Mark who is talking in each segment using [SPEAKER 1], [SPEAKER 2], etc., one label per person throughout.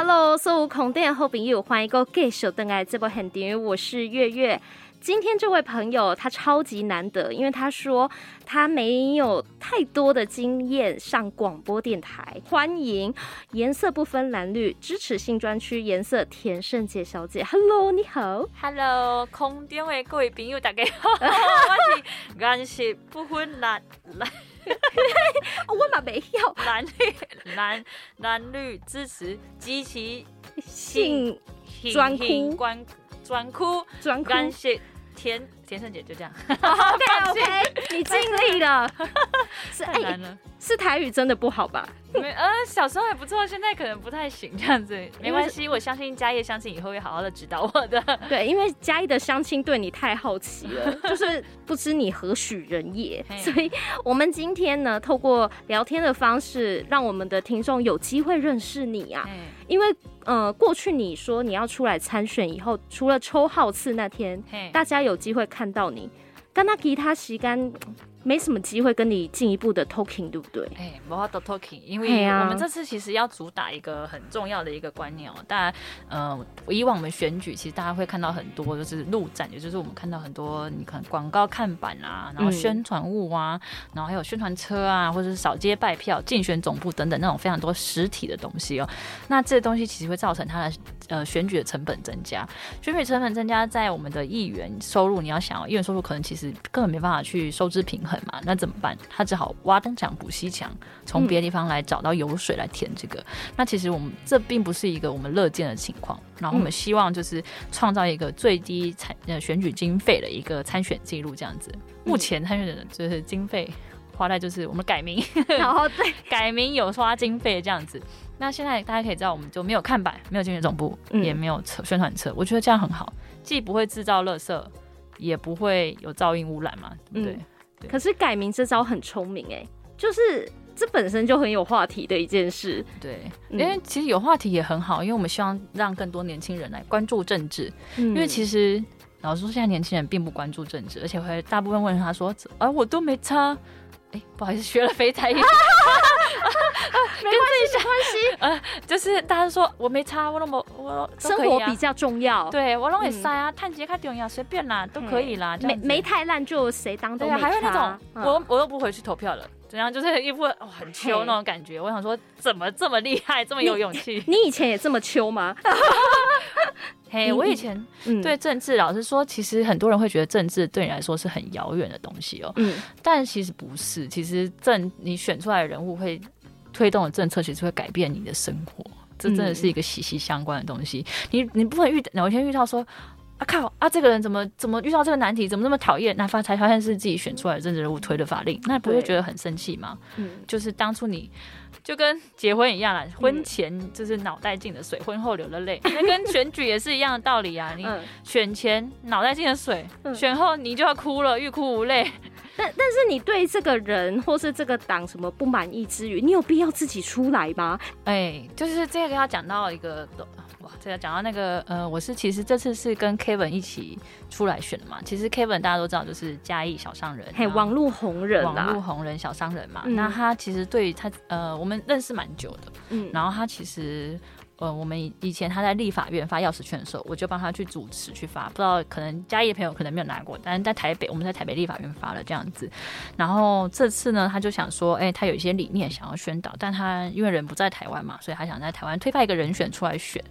[SPEAKER 1] Hello，所有空电好朋友，欢迎各位继续登来这部现场，我是月月。今天这位朋友他超级难得，因为他说他没有太多的经验上广播电台。欢迎颜色不分蓝绿支持新专区颜色田胜杰小姐，Hello，你好
[SPEAKER 2] ，Hello，空电的各位朋友大家好，我是颜色不分蓝蓝，
[SPEAKER 1] 我嘛没有。
[SPEAKER 2] 蓝绿蓝蓝绿支持及其
[SPEAKER 1] 性专哭。
[SPEAKER 2] 专。专哭，
[SPEAKER 1] 专哭，
[SPEAKER 2] 感谢田田胜姐，就这样。
[SPEAKER 1] OK OK，你尽力了。是
[SPEAKER 2] 太难了、欸，
[SPEAKER 1] 是台语真的不好吧？
[SPEAKER 2] 没，呃，小时候还不错，现在可能不太行，这样子没关系。我相信嘉业，相亲以后会好好的指导我的。
[SPEAKER 1] 对，因为嘉义的相亲对你太好奇了，就是不知你何许人也，所以我们今天呢，透过聊天的方式，让我们的听众有机会认识你啊。因为呃，过去你说你要出来参选以后，除了抽号次那天，大家有机会看到你，跟他其他时间。没什么机会跟你进一步的 talking，对不对？
[SPEAKER 2] 哎、欸，没法度 talking，因为我们这次其实要主打一个很重要的一个观念哦。当然，呃，以往我们选举，其实大家会看到很多就是路展，也就是我们看到很多你看广告看板啊，然后宣传物啊，嗯、然后还有宣传车啊，或者是扫街拜票、竞选总部等等那种非常多实体的东西哦。那这些东西其实会造成它的呃选举的成本增加，选举成本增加，在我们的议员收入，你要想，议员收入可能其实根本没办法去收支平衡。嘛，那怎么办？他只好挖东墙补西墙，从别的地方来找到油水来填这个。嗯、那其实我们这并不是一个我们乐见的情况。然后我们希望就是创造一个最低参呃选举经费的一个参选记录，这样子。目前参选的就是经费花在就是我们改名，
[SPEAKER 1] 然后对
[SPEAKER 2] 改名有花经费这样子。那现在大家可以知道，我们就没有看板，没有竞选总部，嗯、也没有车宣传车。我觉得这样很好，既不会制造垃圾，也不会有噪音污染嘛，对不对？嗯
[SPEAKER 1] 可是改名这招很聪明哎，就是这本身就很有话题的一件事。
[SPEAKER 2] 对，因为其实有话题也很好，因为我们希望让更多年轻人来关注政治。嗯，因为其实老实说，现在年轻人并不关注政治，而且会大部分问他说：“啊，我都没差。”哎，不好意思，学了肥仔。
[SPEAKER 1] 没关系，没关系。
[SPEAKER 2] 呃，就是大家说我没差，我那么我
[SPEAKER 1] 生活比较重要。
[SPEAKER 2] 对我拢会塞啊，碳节卡重要，随便啦，都可以啦。
[SPEAKER 1] 没没太烂就谁当都没差。
[SPEAKER 2] 还有那种我我又不回去投票了，怎样？就是一副很秋那种感觉。我想说，怎么这么厉害，这么有勇气？
[SPEAKER 1] 你以前也这么秋吗？
[SPEAKER 2] 嘿，我以前对政治，老实说，其实很多人会觉得政治对你来说是很遥远的东西哦。嗯，但其实不是，其实政你选出来的人物会。推动的政策其实会改变你的生活，这真的是一个息息相关的东西。你你不会遇哪一天遇到说啊靠啊这个人怎么怎么遇到这个难题，怎么那么讨厌？那发才发现是自己选出来的政治人物推的法令，那不会觉得很生气吗？嗯，就是当初你就跟结婚一样啦，婚前就是脑袋进了水，婚后流了泪，那跟选举也是一样的道理啊。你选前脑袋进了水，选后你就要哭了，欲哭无泪。
[SPEAKER 1] 但但是你对这个人或是这个党什么不满意之余，你有必要自己出来吗？
[SPEAKER 2] 哎、欸，就是这个要讲到一个哇，这个讲到那个呃，我是其实这次是跟 Kevin 一起出来选的嘛。其实 Kevin 大家都知道，就是嘉义小商人，
[SPEAKER 1] 嘿，网络红人，
[SPEAKER 2] 网络红人小商人嘛。嗯、那他其实对他呃，我们认识蛮久的，嗯，然后他其实。呃，我们以前他在立法院发钥匙圈的时候，我就帮他去主持去发。不知道可能嘉义的朋友可能没有拿过，但是在台北，我们在台北立法院发了这样子。然后这次呢，他就想说，哎、他有一些理念想要宣导，但他因为人不在台湾嘛，所以他想在台湾推派一个人选出来选。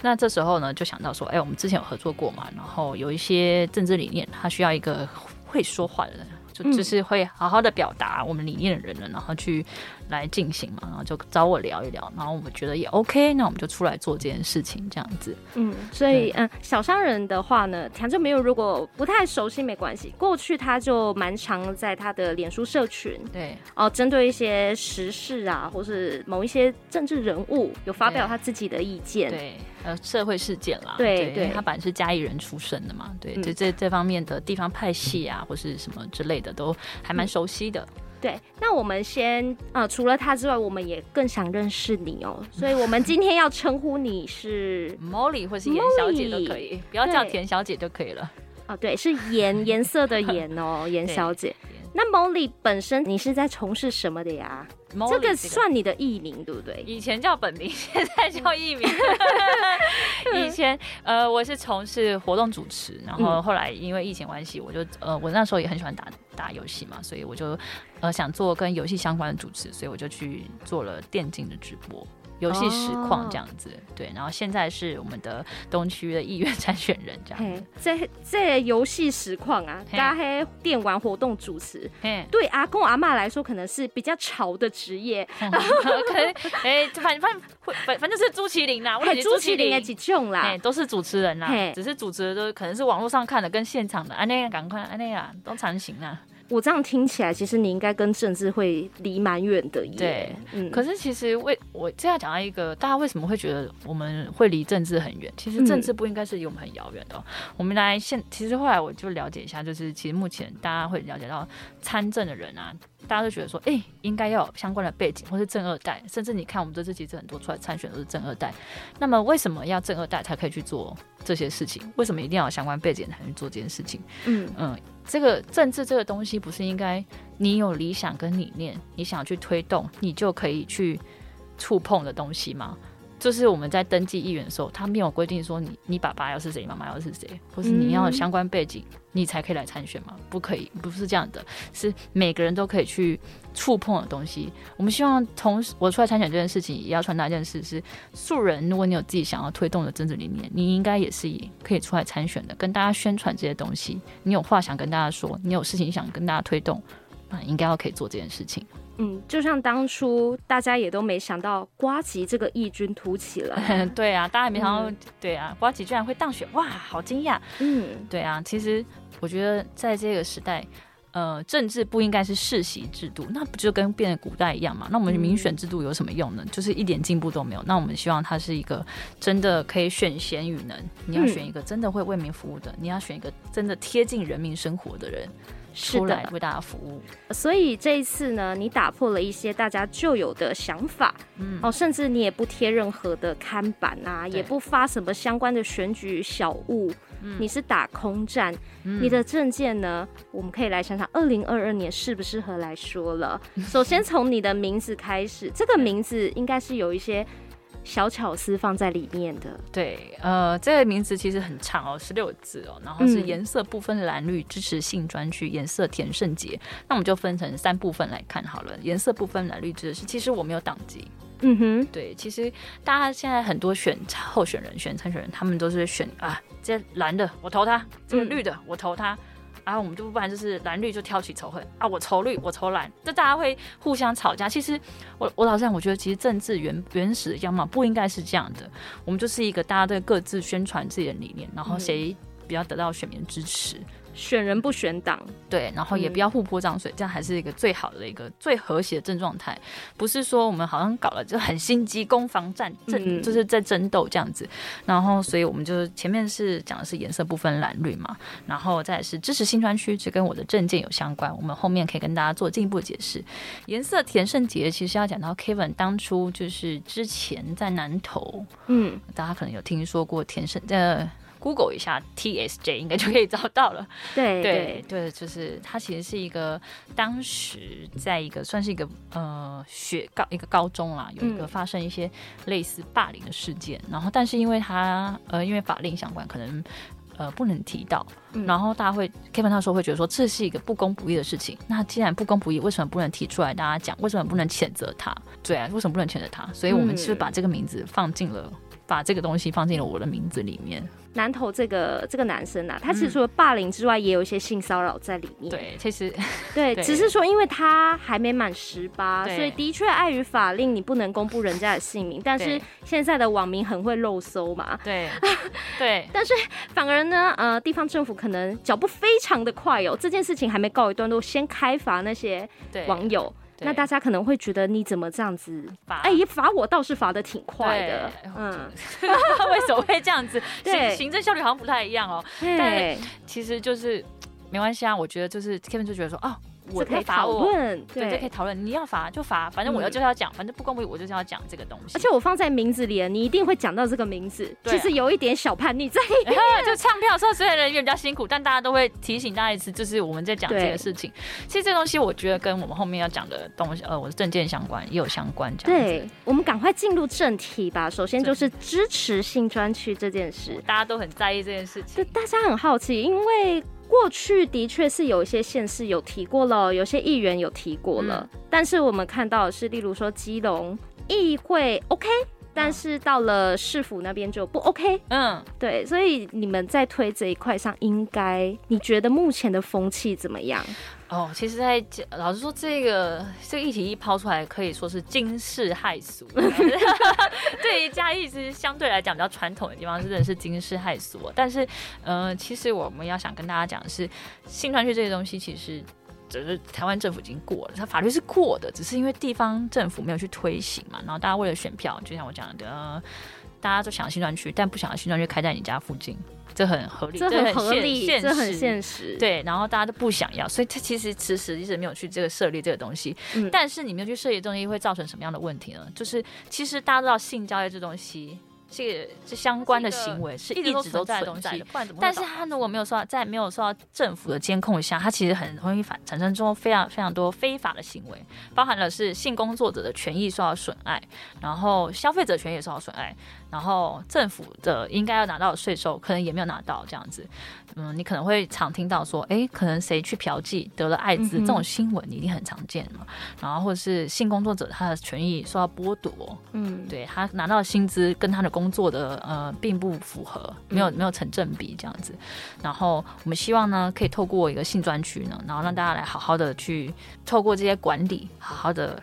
[SPEAKER 2] 那这时候呢，就想到说，哎、我们之前有合作过嘛，然后有一些政治理念，他需要一个会说话的人。就就是会好好的表达我们理念的人了，然后去来进行嘛，然后就找我聊一聊，然后我们觉得也 OK，那我们就出来做这件事情，这样子。
[SPEAKER 1] 嗯，所以嗯，小商人的话呢，田正没有，如果不太熟悉没关系，过去他就蛮常在他的脸书社群，
[SPEAKER 2] 对。
[SPEAKER 1] 哦，针对一些时事啊，或是某一些政治人物，有发表他自己的意见，
[SPEAKER 2] 对，呃，社会事件啦，
[SPEAKER 1] 对对，
[SPEAKER 2] 他本来是嘉义人出身的嘛，对，这这这方面的地方派系啊，或是什么之类的。都还蛮熟悉的，嗯，
[SPEAKER 1] 对。那我们先呃，除了他之外，我们也更想认识你哦，所以我们今天要称呼你是
[SPEAKER 2] Molly 或是严小姐都可以，不要叫田小姐就可以了。
[SPEAKER 1] 哦，对，是颜颜色的颜哦，颜小姐。那 Molly 本身你是在从事什么的呀？这个算你的艺名对不对？
[SPEAKER 2] 以前叫本名，现在叫艺名。以前呃，我是从事活动主持，然后后来因为疫情关系，我就呃，我那时候也很喜欢打打游戏嘛，所以我就呃想做跟游戏相关的主持，所以我就去做了电竞的直播。游戏实况这样子，哦、对，然后现在是我们的东区的议员参选人这样子。
[SPEAKER 1] 这这游戏实况啊，加黑电玩活动主持，对阿公阿妈来说可能是比较潮的职业。
[SPEAKER 2] 可能哎，反反反反正是朱麒麟啦，我朱麒麟也几重啦，都是主持人啦，只是主持的都可能是网络上看的跟现场的，安内赶快安内啊，都常行啊。
[SPEAKER 1] 我这样听起来，其实你应该跟政治会离蛮远的耶。
[SPEAKER 2] 对，嗯。可是其实为我这样讲到一个，大家为什么会觉得我们会离政治很远？其实政治不应该是离我们很遥远的。嗯、我们来现，其实后来我就了解一下，就是其实目前大家会了解到参政的人啊，大家都觉得说，哎、欸，应该要有相关的背景，或是正二代，甚至你看我们这次其实很多出来参选都是正二代。那么为什么要正二代才可以去做这些事情？为什么一定要有相关背景才能做这件事情？嗯嗯。这个政治这个东西，不是应该你有理想跟理念，你想去推动，你就可以去触碰的东西吗？就是我们在登记议员的时候，他没有规定说你你爸爸要是谁，妈妈要是谁，或是你要有相关背景，你才可以来参选吗？不可以，不是这样的，是每个人都可以去触碰的东西。我们希望从我出来参选这件事情，也要传达一件事是：素人，如果你有自己想要推动的政治理念，你应该也是可以出来参选的，跟大家宣传这些东西。你有话想跟大家说，你有事情想跟大家推动，啊应该要可以做这件事情。
[SPEAKER 1] 嗯，就像当初大家也都没想到瓜吉这个异军突起了，
[SPEAKER 2] 对啊，大家也没想到，嗯、对啊，瓜吉居然会当选，哇，好惊讶，嗯，对啊，其实我觉得在这个时代，呃，政治不应该是世袭制度，那不就跟变成古代一样嘛？那我们民选制度有什么用呢？就是一点进步都没有。那我们希望它是一个真的可以选贤与能，你要选一个真的会为民服务的，你要选一个真的贴近人民生活的人。出来为大家服务，
[SPEAKER 1] 所以这一次呢，你打破了一些大家旧有的想法，嗯，哦，甚至你也不贴任何的看板啊，也不发什么相关的选举小物，嗯，你是打空战，嗯，你的证件呢，我们可以来想想，二零二二年适不适合来说了。首先从你的名字开始，这个名字应该是有一些。小巧思放在里面的，
[SPEAKER 2] 对，呃，这个名字其实很长哦，十六个字哦，然后是颜色不分蓝绿支持性专区，颜色田圣杰。那我们就分成三部分来看好了。颜色不分蓝绿支持，其实我没有党籍，嗯哼，对，其实大家现在很多选候选人、选参选人，他们都是选啊，这蓝的我投他，这个绿的我投他。嗯然后我们就不然就是蓝绿就挑起仇恨啊，我仇绿，我仇蓝，就大家会互相吵架。其实我我老实讲，我觉得其实政治原原始的样貌不应该是这样的。我们就是一个大家对各自宣传自己的理念，然后谁比较得到选民支持。
[SPEAKER 1] 选人不选党，
[SPEAKER 2] 对，然后也不要互泼脏水，嗯，这样还是一个最好的一个最和谐的政状态。不是说我们好像搞了就很心机攻防战争，嗯，就是在争斗这样子。然后，所以我们就是前面是讲的是颜色不分蓝绿嘛，然后再是支持新专区，这跟我的证件有相关。我们后面可以跟大家做进一步解释。颜色田胜杰其实要讲到 Kevin 当初就是之前在南投，嗯，大家可能有听说过田胜呃。Google 一下 TSJ 应该就可以找到了。
[SPEAKER 1] 对
[SPEAKER 2] 对对，就是他其实是一个当时在一个算是一个呃学高一个高中啦，有一个发生一些类似霸凌的事件，嗯、然后但是因为他呃因为法令相关可能呃不能提到，嗯、然后大家会 Kevin 那时候会觉得说，这是一个不公不义的事情。那既然不公不义，为什么不能提出来大家讲？为什么不能谴责他？对啊，为什么不能谴责他？所以我们是把这个名字放进了。把这个东西放进了我的名字里面。
[SPEAKER 1] 南投这个这个男生啊，他其实除了霸凌之外，也有一些性骚扰在里面。
[SPEAKER 2] 对，其实
[SPEAKER 1] 对，只是说因为他还没满十八，所以的确碍于法令，你不能公布人家的姓名。但是现在的网民很会肉搜嘛。
[SPEAKER 2] 对 对。
[SPEAKER 1] 但是反而呢，呃，地方政府可能脚步非常的快哦，这件事情还没告一段落，先开罚那些网友。那大家可能会觉得你怎么这样子罚？哎，罚我倒是罚的挺快的，嗯，
[SPEAKER 2] 为什么会这样子？行行政效率好像不太一样哦。对，但其实就是没关系啊。我觉得就是 Kevin 就觉得说，哦，我可以
[SPEAKER 1] 讨论，
[SPEAKER 2] 对，就可以讨论。你要罚就罚，反正我要就是要讲，反正不公平我就是要讲这个东西。
[SPEAKER 1] 而且我放在名字里，你一定会讲到这个名字。其实有一点小叛逆在，
[SPEAKER 2] 就唱票的时候虽然人员比较辛苦，但大家都会提醒大家一次，就是我们在讲这个事情。其实这东西我觉得跟我们后面要讲的东西，呃，我的证件相关也有相关。
[SPEAKER 1] 这样对，我们赶快进入正题吧。首先就是支持性专区这件事，
[SPEAKER 2] 大家都很在意这件事情。
[SPEAKER 1] 就大家很好奇，因为。过去的确是有一些县市有提过了，有些议员有提过了，嗯、但是我们看到的是，例如说基隆议会 OK，但是到了市府那边就不 OK。嗯，对，所以你们在推这一块上，应该你觉得目前的风气怎么样？
[SPEAKER 2] 哦，其实在，老实说，这个这个议题一抛出来，可以说是惊世骇俗。对于嘉义，其实相对来讲比较传统的地方，真的是惊世骇俗。但是，呃，其实我们要想跟大家讲的是，新专区这些东西，其实只是台湾政府已经过了，它法律是过的，只是因为地方政府没有去推行嘛。然后大家为了选票，就像我讲的，大家都想要新专区，但不想要新专区开在你家附近。这很合理，
[SPEAKER 1] 这很合理，这很现实。
[SPEAKER 2] 对，然后大家都不想要，所以他其实迟迟一直没有去这个设立这个东西。嗯，但是你没有去设立这东西，会造成什么样的问题呢？就是其实大家都知道性交易这东西。这个这相关的行为是一直都存在的东西，但是他如果没有受到在没有受到政府的监控下，他其实很容易反产生中非常非常多非法的行为，包含了是性工作者的权益受到损害，然后消费者权益受到损害，然后政府的应该要拿到的税收可能也没有拿到这样子。嗯，你可能会常听到说，哎，可能谁去嫖妓得了艾滋、嗯、这种新闻，你一定很常见嘛。然后或者是性工作者他的权益受到剥夺，嗯，对他拿到的薪资跟他的工作的呃并不符合，没有没有成正比这样子。然后我们希望呢，可以透过一个性专区呢，然后让大家来好好的去透过这些管理，好好的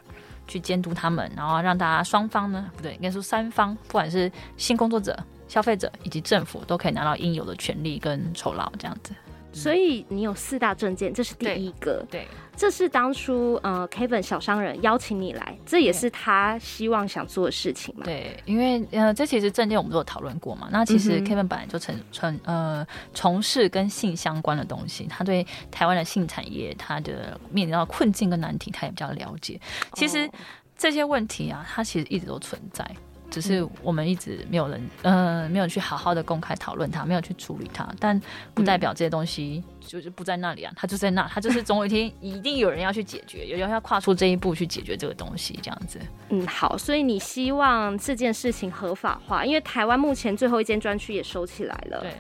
[SPEAKER 2] 去监督他们，然后让大家双方呢，不对，应该说三方，不管是性工作者。消费者以及政府都可以拿到应有的权利跟酬劳，这样子。
[SPEAKER 1] 所以你有四大证件，这是第一个。
[SPEAKER 2] 对，对
[SPEAKER 1] 这是当初呃 Kevin 小商人邀请你来，这也是他希望想做的事情嘛。
[SPEAKER 2] 对，因为呃，这其实证件我们都有讨论过嘛。那其实 Kevin 本来就从从呃从事跟性相关的东西，他对台湾的性产业，他的面临到困境跟难题，他也比较了解。其实这些问题啊，它其实一直都存在。只是我们一直没有人，呃，没有去好好的公开讨论它，没有去处理它，但不代表这些东西就是不在那里啊，它就在那，它就是总有一天一定有人要去解决，有人要跨出这一步去解决这个东西，这样子。
[SPEAKER 1] 嗯，好，所以你希望这件事情合法化，因为台湾目前最后一间专区也收起来了，
[SPEAKER 2] 对，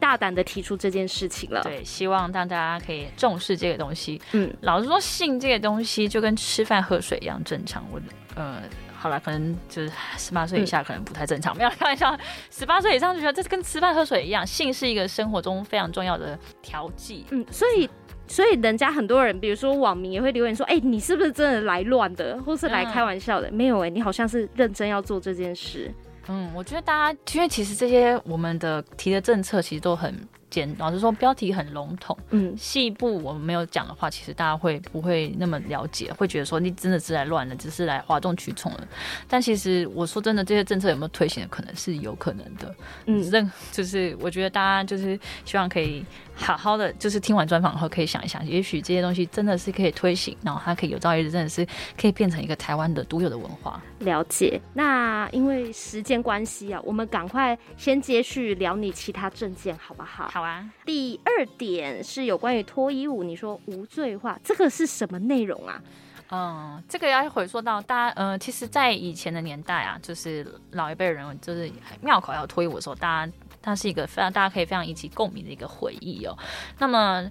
[SPEAKER 1] 大胆的提出这件事情了，
[SPEAKER 2] 对，希望让大家可以重视这个东西。嗯，老实说，性这个东西就跟吃饭喝水一样正常，我呃。好了，可能就是十八岁以下可能不太正常，没有开玩笑。十八岁以上就觉得这是跟吃饭喝水一样，性是一个生活中非常重要的调剂。
[SPEAKER 1] 嗯，所以所以人家很多人，比如说网民也会留言说：“哎、欸，你是不是真的来乱的，或是来开玩笑的？”嗯、没有哎、欸，你好像是认真要做这件事。
[SPEAKER 2] 嗯，我觉得大家因为其实这些我们的提的政策其实都很。简老实说，标题很笼统，嗯，细部我们没有讲的话，其实大家会不会那么了解？会觉得说你真的是来乱的，只是来哗众取宠的。但其实我说真的，这些政策有没有推行的可能是有可能的。嗯，任就是我觉得大家就是希望可以。好好的，就是听完专访后可以想一想，也许这些东西真的是可以推行，然后它可以有朝一日真的是可以变成一个台湾的独有的文化。
[SPEAKER 1] 了解。那因为时间关系啊，我们赶快先接续聊你其他证件，好不好？
[SPEAKER 2] 好啊。
[SPEAKER 1] 第二点是有关于脱衣舞，你说无罪化，这个是什么内容啊？
[SPEAKER 2] 嗯，这个要回溯到大家，呃，其实，在以前的年代啊，就是老一辈人就是庙口要脱衣舞的时候，大家。它是一个非常大家可以非常引起共鸣的一个回忆哦。那么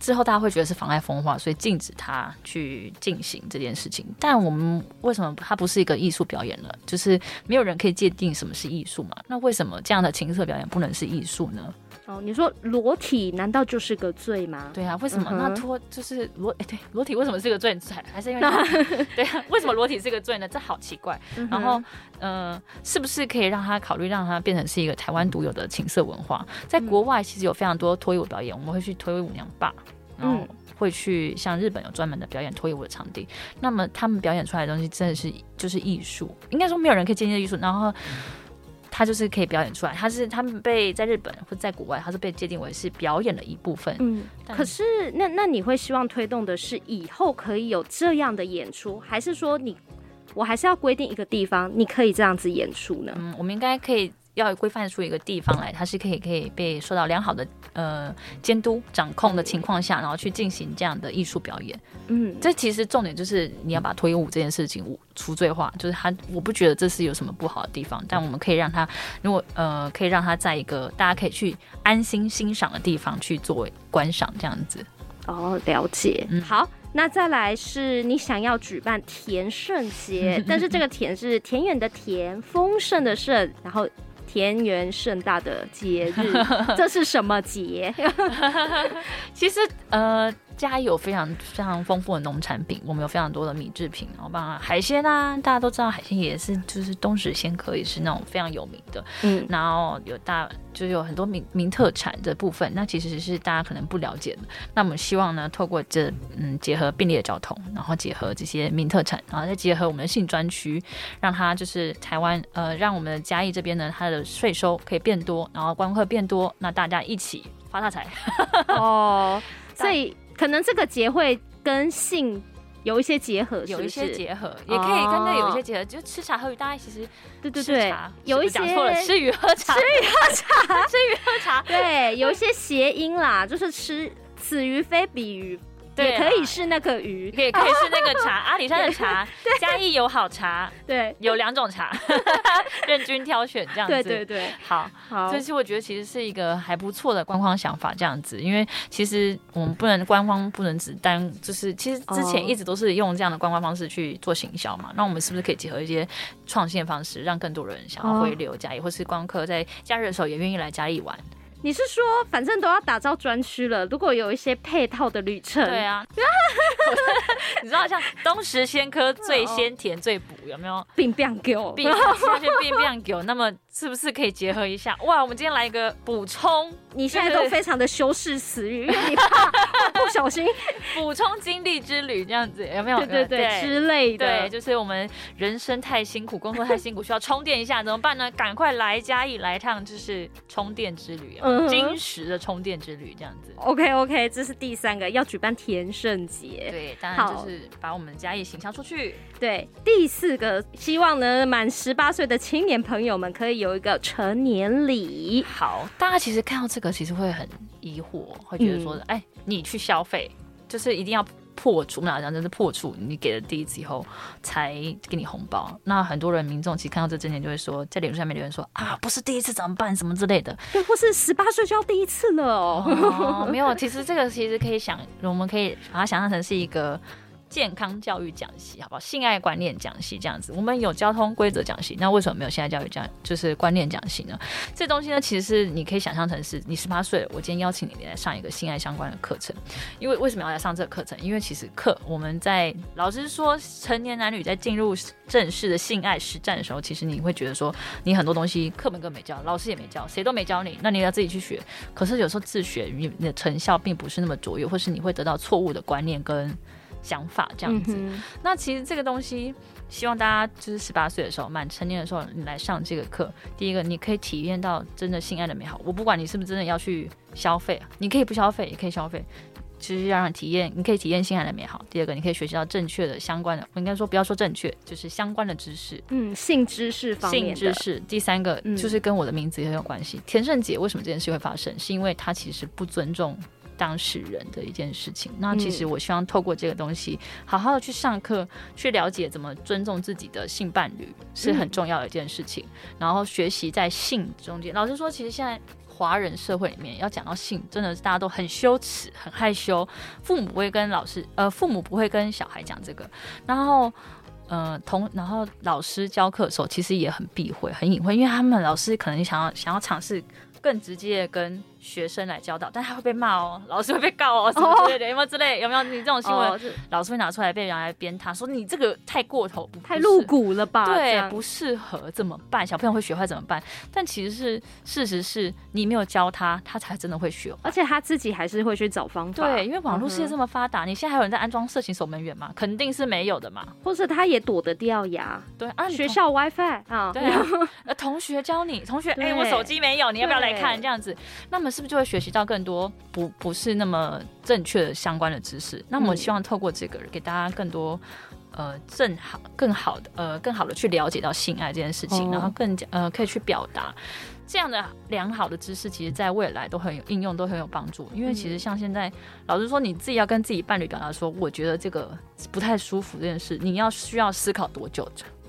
[SPEAKER 2] 之后大家会觉得是妨碍风化，所以禁止他去进行这件事情。但我们为什么它不是一个艺术表演呢？就是没有人可以界定什么是艺术嘛？那为什么这样的情色表演不能是艺术呢？
[SPEAKER 1] 哦，你说裸体难道就是个罪吗？
[SPEAKER 2] 对啊，为什么？那脱就是裸，哎，对，裸体为什么是个罪？还还是因为 对啊？为什么裸体是个罪呢？这好奇怪。然后，呃，是不是可以让他考虑让他变成是一个台湾独有的情色文化？在国外其实有非常多脱衣舞表演，我们会去脱衣舞娘吧，然后会去像日本有专门的表演脱衣舞的场地。那么他们表演出来的东西真的是就是艺术，应该说没有人可以接近艺术。然后。他就是可以表演出来，他是他们被在日本或在国外，他是被界定为是表演的一部分。
[SPEAKER 1] 嗯，可是那那你会希望推动的是以后可以有这样的演出，还是说你我还是要规定一个地方你可以这样子演出呢？
[SPEAKER 2] 嗯，我们应该可以。要规范出一个地方来，它是可以可以被受到良好的呃监督掌控的情况下，然后去进行这样的艺术表演。嗯，这其实重点就是你要把脱衣舞这件事情除罪化，就是它，我不觉得这是有什么不好的地方，但我们可以让它，如果呃可以让它在一个大家可以去安心欣赏的地方去作为观赏这样子。
[SPEAKER 1] 哦，了解。嗯，好，那再来是你想要举办田圣节，但是这个田是田园的田，丰盛的盛，然后。田园盛大的节日，这是什么节？
[SPEAKER 2] 其实，呃。嘉义有非常非常丰富的农产品，我们有非常多的米制品，然后包括海鲜啊，大家都知道海鲜也是就是东石鲜科也是那种非常有名的，嗯，然后有大就是有很多名名特产的部分，那其实是大家可能不了解的。那我们希望呢，透过这嗯结合便利的交通，然后结合这些名特产，然后再结合我们的性专区，让它就是台湾呃，让我们的嘉义这边呢，它的税收可以变多，然后观光客变多，那大家一起发大财
[SPEAKER 1] 哦，所以。可能这个节会跟性有一些结合是是，
[SPEAKER 2] 有一些结合，也可以跟那有一些结合，就吃茶喝鱼，大家其实
[SPEAKER 1] 对对对，有一些
[SPEAKER 2] 讲错了，吃鱼喝茶，
[SPEAKER 1] 吃鱼喝茶，
[SPEAKER 2] 吃鱼喝茶，
[SPEAKER 1] 对，有一些谐音啦，就是吃此鱼非彼鱼。也可以是那个
[SPEAKER 2] 鱼，也可以是那个茶，阿里山的茶，嘉义有好茶，对，有两种茶，任君挑选这样子，
[SPEAKER 1] 对对对，
[SPEAKER 2] 好，好，这期我觉得其实是一个还不错的观光想法，这样子，因为其实我们不能观光不能只单，就是其实之前一直都是用这样的观光方式去做行销嘛，那我们是不是可以结合一些创新的方式，让更多人想要回流嘉义，或是观光客在假日的时候也愿意来嘉义玩？
[SPEAKER 1] 你是说，反正都要打造专区了，如果有一些配套的旅程，
[SPEAKER 2] 对啊，你知道像东石鲜科最鲜甜最补有没有？
[SPEAKER 1] 并不给我，
[SPEAKER 2] 并下去并不给我，那么是不是可以结合一下？哇，我们今天来一个补充，
[SPEAKER 1] 你现在都非常的修饰词语，因为你怕不小心
[SPEAKER 2] 补充精力之旅这样子有没有？
[SPEAKER 1] 对对对，之类的，
[SPEAKER 2] 对，就是我们人生太辛苦，工作太辛苦，需要充电一下，怎么办呢？赶快来嘉义来一趟，就是充电之旅。金石的充电之旅，这样子。
[SPEAKER 1] OK OK，这是第三个要举办田圣节。
[SPEAKER 2] 对，当然就是把我们嘉义形象出去。
[SPEAKER 1] 对，第四个希望呢，满十八岁的青年朋友们可以有一个成年礼。
[SPEAKER 2] 好，大家其实看到这个，其实会很疑惑，会觉得说，哎、嗯，你去消费，就是一定要。破处，我们俩讲真是破处。你给了第一次以后，才给你红包。那很多人民众其实看到这证件，就会说，在脸书下面留言说啊，不是第一次怎么办？什么之类的。
[SPEAKER 1] 对，或是十八岁就要第一次了哦。
[SPEAKER 2] 哦，没有，其实这个其实可以想，我们可以把它想象成是一个。健康教育讲习，好不好？性爱观念讲习这样子，我们有交通规则讲习，那为什么没有性爱教育讲，就是观念讲习呢？这东西呢，其实是你可以想象成是，你十八岁了，我今天邀请你来上一个性爱相关的课程。因为为什么要来上这个课程？因为其实课我们在老师说，成年男女在进入正式的性爱实战的时候，其实你会觉得说，你很多东西课本更没教，老师也没教，谁都没教你，那你要自己去学。可是有时候自学，你的成效并不是那么卓越，或是你会得到错误的观念跟。想法这样子，嗯、那其实这个东西，希望大家就是十八岁的时候，满成年的时候，你来上这个课。第一个，你可以体验到真的性爱的美好。我不管你是不是真的要去消费，你可以不消费，也可以消费，其实要让体验，你可以体验性爱的美好。第二个，你可以学习到正确的相关的，我应该说不要说正确，就是相关的知识。
[SPEAKER 1] 嗯，性知识方面。
[SPEAKER 2] 性知识。第三个就是跟我的名字也很有关系。田胜杰为什么这件事会发生？是因为他其实不尊重。当事人的一件事情，那其实我希望透过这个东西，好好的去上课，去了解怎么尊重自己的性伴侣是很重要的一件事情。然后学习在性中间，老实说，其实现在华人社会里面要讲到性，真的是大家都很羞耻、很害羞，父母不会跟老师，呃，父母不会跟小孩讲这个。然后，呃，同然后老师教课的时候，其实也很避讳、很隐晦，因为他们老师可能想要想要尝试。更直接的跟学生来教导，但他会被骂哦，老师会被告哦，什么之类的，oh. 有没有之类？有没有你这种新闻？Oh. 老师会拿出来被人来鞭挞，说你这个太过头，
[SPEAKER 1] 太露骨了吧？
[SPEAKER 2] 对，不适合怎么办？小朋友会学坏怎么办？但其实是事实是你没有教他，他才真的会学，
[SPEAKER 1] 而且他自己还是会去找方法。
[SPEAKER 2] 对，因为网络世界这么发达，uh. 你现在还有人在安装色情守门员吗？肯定是没有的嘛。
[SPEAKER 1] 或者他也躲得掉呀？
[SPEAKER 2] 对啊，
[SPEAKER 1] 学校 WiFi 啊，
[SPEAKER 2] 对同学教你，同学，哎、欸，我手机没有，你要不要来看？这样子，那么是不是就会学习到更多不不是那么正确的相关的知识？那么我希望透过这个给大家更多呃正好更好的呃更好的去了解到性爱这件事情，哦、然后更加呃可以去表达这样的良好的知识，其实在未来都很有应用，都很有帮助。因为其实像现在，老实说，你自己要跟自己伴侣表达说，我觉得这个不太舒服这件事，你要需要思考多久？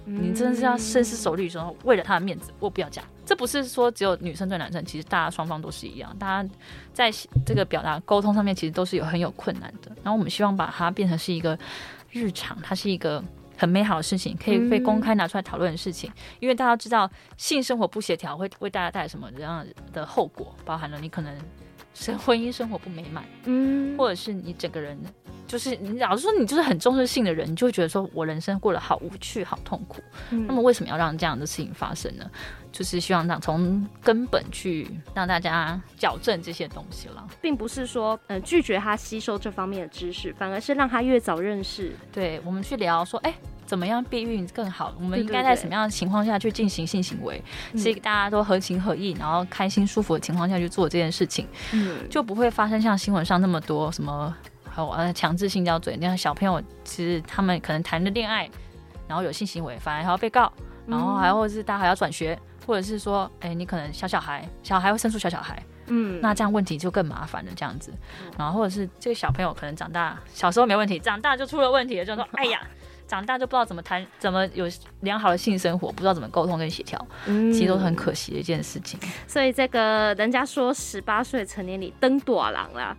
[SPEAKER 2] 你真的是要深思熟虑的时候，为了他的面子，我不要讲。这不是说只有女生对男生，其实大家双方都是一样。大家在这个表达沟通上面，其实都是有很有困难的。然后我们希望把它变成是一个日常，它是一个很美好的事情，可以被公开拿出来讨论的事情。因为大家知道性生活不协调会为大家带来什么样的后果，包含了你可能生婚姻生活不美满，嗯，或者是你整个人。就是你老实说，你就是很重视性的人，你就会觉得说，我人生过得好无趣、好痛苦。嗯、那么为什么要让这样的事情发生呢？就是希望让从根本去让大家矫正这些东西了，
[SPEAKER 1] 并不是说呃拒绝他吸收这方面的知识，反而是让他越早认识。
[SPEAKER 2] 对，我们去聊说，哎、欸，怎么样避孕更好？我们应该在什么样的情况下去进行性行为，是一个大家都合情合意，然后开心舒服的情况下去做这件事情，嗯，就不会发生像新闻上那么多什么。呃，强制性交罪，那小朋友其实他们可能谈的恋爱，然后有性行为，反而还要被告，然后还或者是大家还要转学，或者是说，哎，你可能小小孩，小孩会生出小小孩，嗯，那这样问题就更麻烦了，这样子，然后或者是这个小朋友可能长大，小时候没问题，长大就出了问题了，就说，哎呀。长大就不知道怎么谈，怎么有良好的性生活，不知道怎么沟通跟协调，嗯、其实都是很可惜的一件事情。
[SPEAKER 1] 所以这个人家说十八岁成年礼登短郎啦，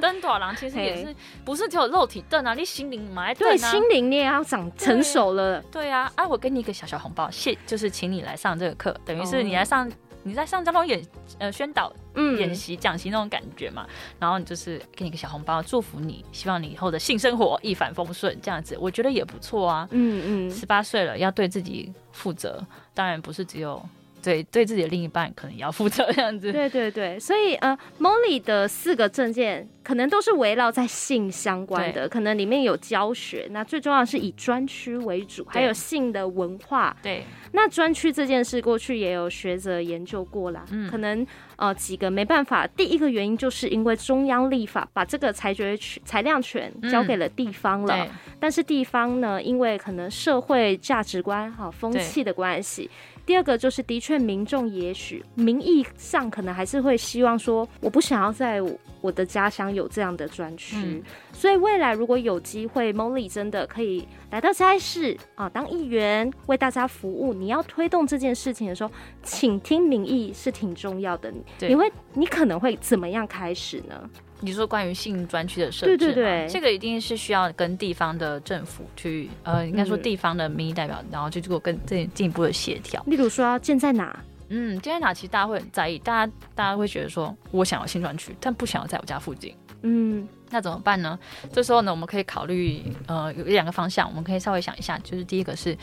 [SPEAKER 2] 登短郎 其实也是不是只有肉体登啊，你心灵嘛，对，
[SPEAKER 1] 心灵你也要长成熟了。
[SPEAKER 2] 对，对啊，啊，我给你一个小小红包，谢，就是请你来上这个课，等于是你来上。你在上交通演呃宣导演习讲习那种感觉嘛，然后你就是给你个小红包，祝福你，希望你以后的性生活一帆风顺这样子，我觉得也不错啊。嗯嗯，十八岁了要对自己负责，当然不是只有。对，对自己的另一半可能也要负责这样子。
[SPEAKER 1] 对对对，所以呃，Molly 的四个证件可能都是围绕在性相关的，可能里面有教学。那最重要的是以专区为主，还有性的文化。对，那专区这件事过去也有学者研究过啦。嗯，可能呃几个没办法，第一个原因就是因为中央立法把这个裁决权、裁量权交给了地方了。嗯、但是地方呢，因为可能社会价值观哈、风气的关系。第二个就是，的确，民众也许名义上可能还是会希望说，我不想要在我的家乡有这样的专区，嗯、所以未来如果有机会，Molly 真的可以来到嘉义市啊，当议员为大家服务，你要推动这件事情的时候，请听民意是挺重要的。对你会，你可能会怎么样开始呢？
[SPEAKER 2] 你说关于性专区的设置，对对对，这个一定是需要跟地方的政府去，呃，应该说地方的民意代表，嗯、然后去做更进进一步的协调。
[SPEAKER 1] 例如说要建在哪？
[SPEAKER 2] 嗯，建在哪？其实大家会很在意，大家大家会觉得说，我想要性专区，但不想要在我家附近。嗯，那怎么办呢？这时候呢，我们可以考虑，呃，有一两个方向，我们可以稍微想一下，就是第一个是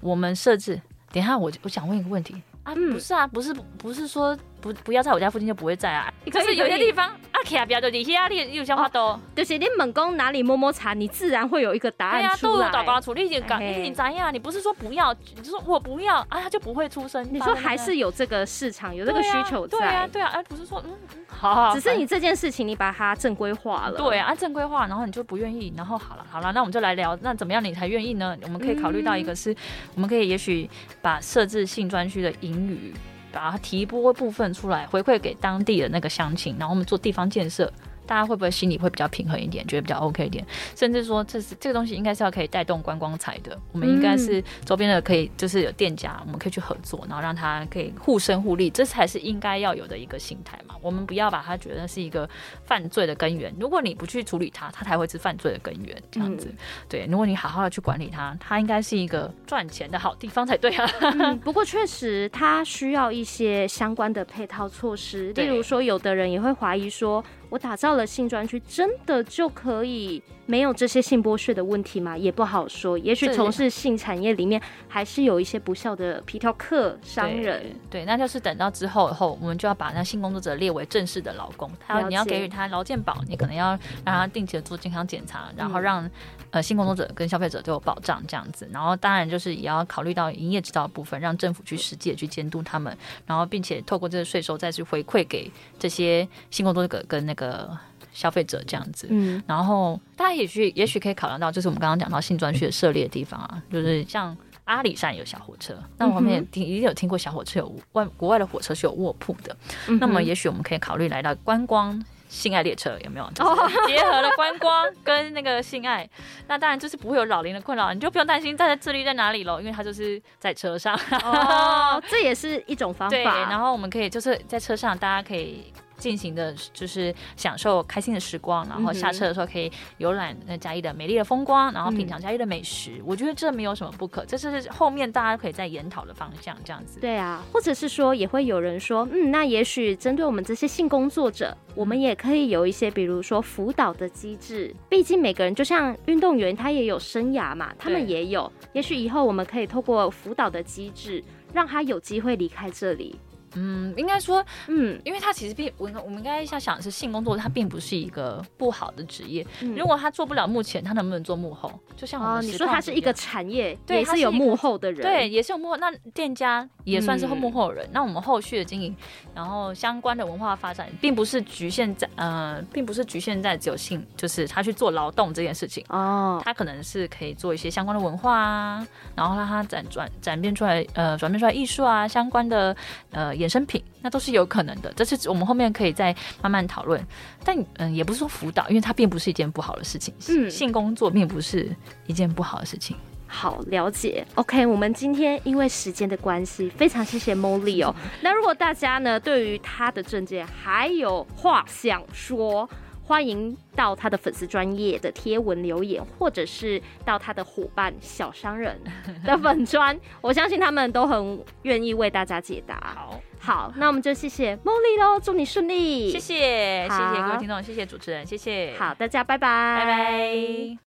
[SPEAKER 2] 我们设置。等一下，我我想问一个问题。啊，不是啊，不是不是说不不要在我家附近就不会在啊。可是有些地方啊，卡比亚的底下你有想法多，
[SPEAKER 1] 就是你猛攻哪里摸摸查，你自然会有一个答案出来。
[SPEAKER 2] 导光处理点讲，你怎样？你不是说不要，你就说我不要啊，他就不会出声。
[SPEAKER 1] 你说还是有这个市场，有这个需求在。
[SPEAKER 2] 对啊，对啊，而不是说嗯，好，
[SPEAKER 1] 只是你这件事情你把它正规化了。
[SPEAKER 2] 对啊，正规化，然后你就不愿意，然后好了好了，那我们就来聊，那怎么样你才愿意呢？我们可以考虑到一个是，我们可以也许把设置性专区的盈余。把它提拨部分出来回馈给当地的那个乡亲，然后我们做地方建设，大家会不会心里会比较平衡一点，觉得比较 OK 一点？甚至说，这是这个东西应该是要可以带动观光财的。我们应该是周边的可以，就是有店家，我们可以去合作，然后让他可以互生互利，这才是应该要有的一个心态嘛。我们不要把它觉得是一个犯罪的根源。如果你不去处理它，它才会是犯罪的根源。这样子，嗯、对。如果你好好的去管理它，它应该是一个赚钱的好地方才对啊。
[SPEAKER 1] 嗯、不过确实，它需要一些相关的配套措施，例如说，有的人也会怀疑说。我打造了新专区，真的就可以没有这些性剥削的问题嘛？也不好说。也许从事性产业里面，还是有一些不孝的皮条客商人
[SPEAKER 2] 对。对，那就是等到之后以后，我们就要把那性工作者列为正式的劳工。他要你要给予他劳健保，你可能要让他定期的做健康检查，然后让、嗯、呃性工作者跟消费者都有保障这样子。然后当然就是也要考虑到营业指导的部分，让政府去实际的去监督他们，然后并且透过这个税收再去回馈给这些性工作者跟那个。的消费者这样子，嗯，然后大家也许也许可以考量到，就是我们刚刚讲到性专区的设立的地方啊，就是像阿里山有小火车，那我们也听一定有听过小火车有外国外的火车是有卧铺的，那么也许我们可以考虑来到观光性爱列车有没有？就是结合了观光跟那个性爱，那当然就是不会有老龄的困扰，你就不用担心大家智力在哪里喽，因为它就是在车上，
[SPEAKER 1] 哦，这也是一种方法。
[SPEAKER 2] 对，然后我们可以就是在车上，大家可以。进行的就是享受开心的时光，然后下车的时候可以游览那嘉义的美丽的风光，然后品尝嘉义的美食。嗯。我觉得这没有什么不可，这是后面大家可以再研讨的方向，这样子。
[SPEAKER 1] 对啊，或者是说也会有人说，嗯，那也许针对我们这些性工作者，我们也可以有一些，比如说辅导的机制。毕竟每个人就像运动员，他也有生涯嘛，他们也有。也许以后我们可以透过辅导的机制，让他有机会离开这里。
[SPEAKER 2] 嗯，应该说，嗯，因为他其实并我我们应该要想的是性工作，他并不是一个不好的职业。嗯、如果他做不了幕前，他能不能做幕后？就像我们、哦、
[SPEAKER 1] 你说，他是一个产业，对，也是有幕后的人，
[SPEAKER 2] 对，也是有幕后。那店家也算是后幕后人。嗯、那我们后续的经营，然后相关的文化发展，并不是局限在呃，并不是局限在只有性，就是他去做劳动这件事情哦。他可能是可以做一些相关的文化啊，然后让他转转转变出来，呃，转变出来艺术啊，相关的呃。衍生品，那都是有可能的，这是我们后面可以再慢慢讨论。但嗯，也不是说辅导，因为它并不是一件不好的事情。嗯，性工作并不是一件不好的事情。
[SPEAKER 1] 好，了解。OK，我们今天因为时间的关系，非常谢谢 Molly 哦。那如果大家呢，对于他的证件还有话想说，欢迎到他的粉丝专业的贴文留言，或者是到他的伙伴小商人 的粉砖，我相信他们都很愿意为大家解答。
[SPEAKER 2] 好，
[SPEAKER 1] 好，那我们就谢谢 Molly 喽，祝你顺利。
[SPEAKER 2] 谢谢，谢谢各位听众，谢谢主持人，谢谢。
[SPEAKER 1] 好，大家拜拜，
[SPEAKER 2] 拜拜。